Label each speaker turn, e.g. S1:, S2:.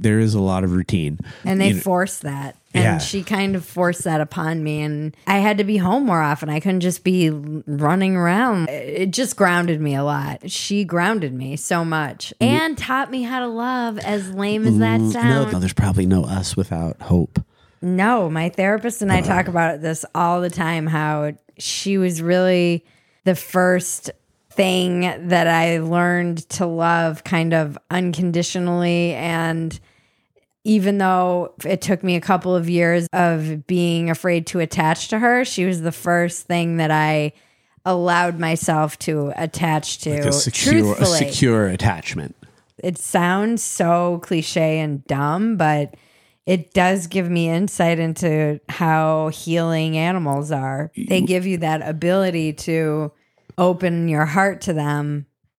S1: there is a lot of routine.
S2: and they
S1: You know,
S2: forced that. And
S1: Yeah.
S2: she kind of forced that upon me. And i had to be home more often. I couldn't just be running around. It just grounded me a lot. She grounded me so much and taught me how to love as lame as that
S1: no,
S2: sounds.
S1: no, there's probably no us without hope.
S2: no my therapist and i talk uh. about this all the time how she was really the first thing that i learned to love kind of unconditionally and even though it took me a couple of years of being afraid to attach to her, she was the first thing that I allowed myself to attach to.
S1: Like a secure, a secure attachment.
S2: It sounds so cliche and dumb, but it does give me insight into how healing animals are. They give you that ability to open your heart to them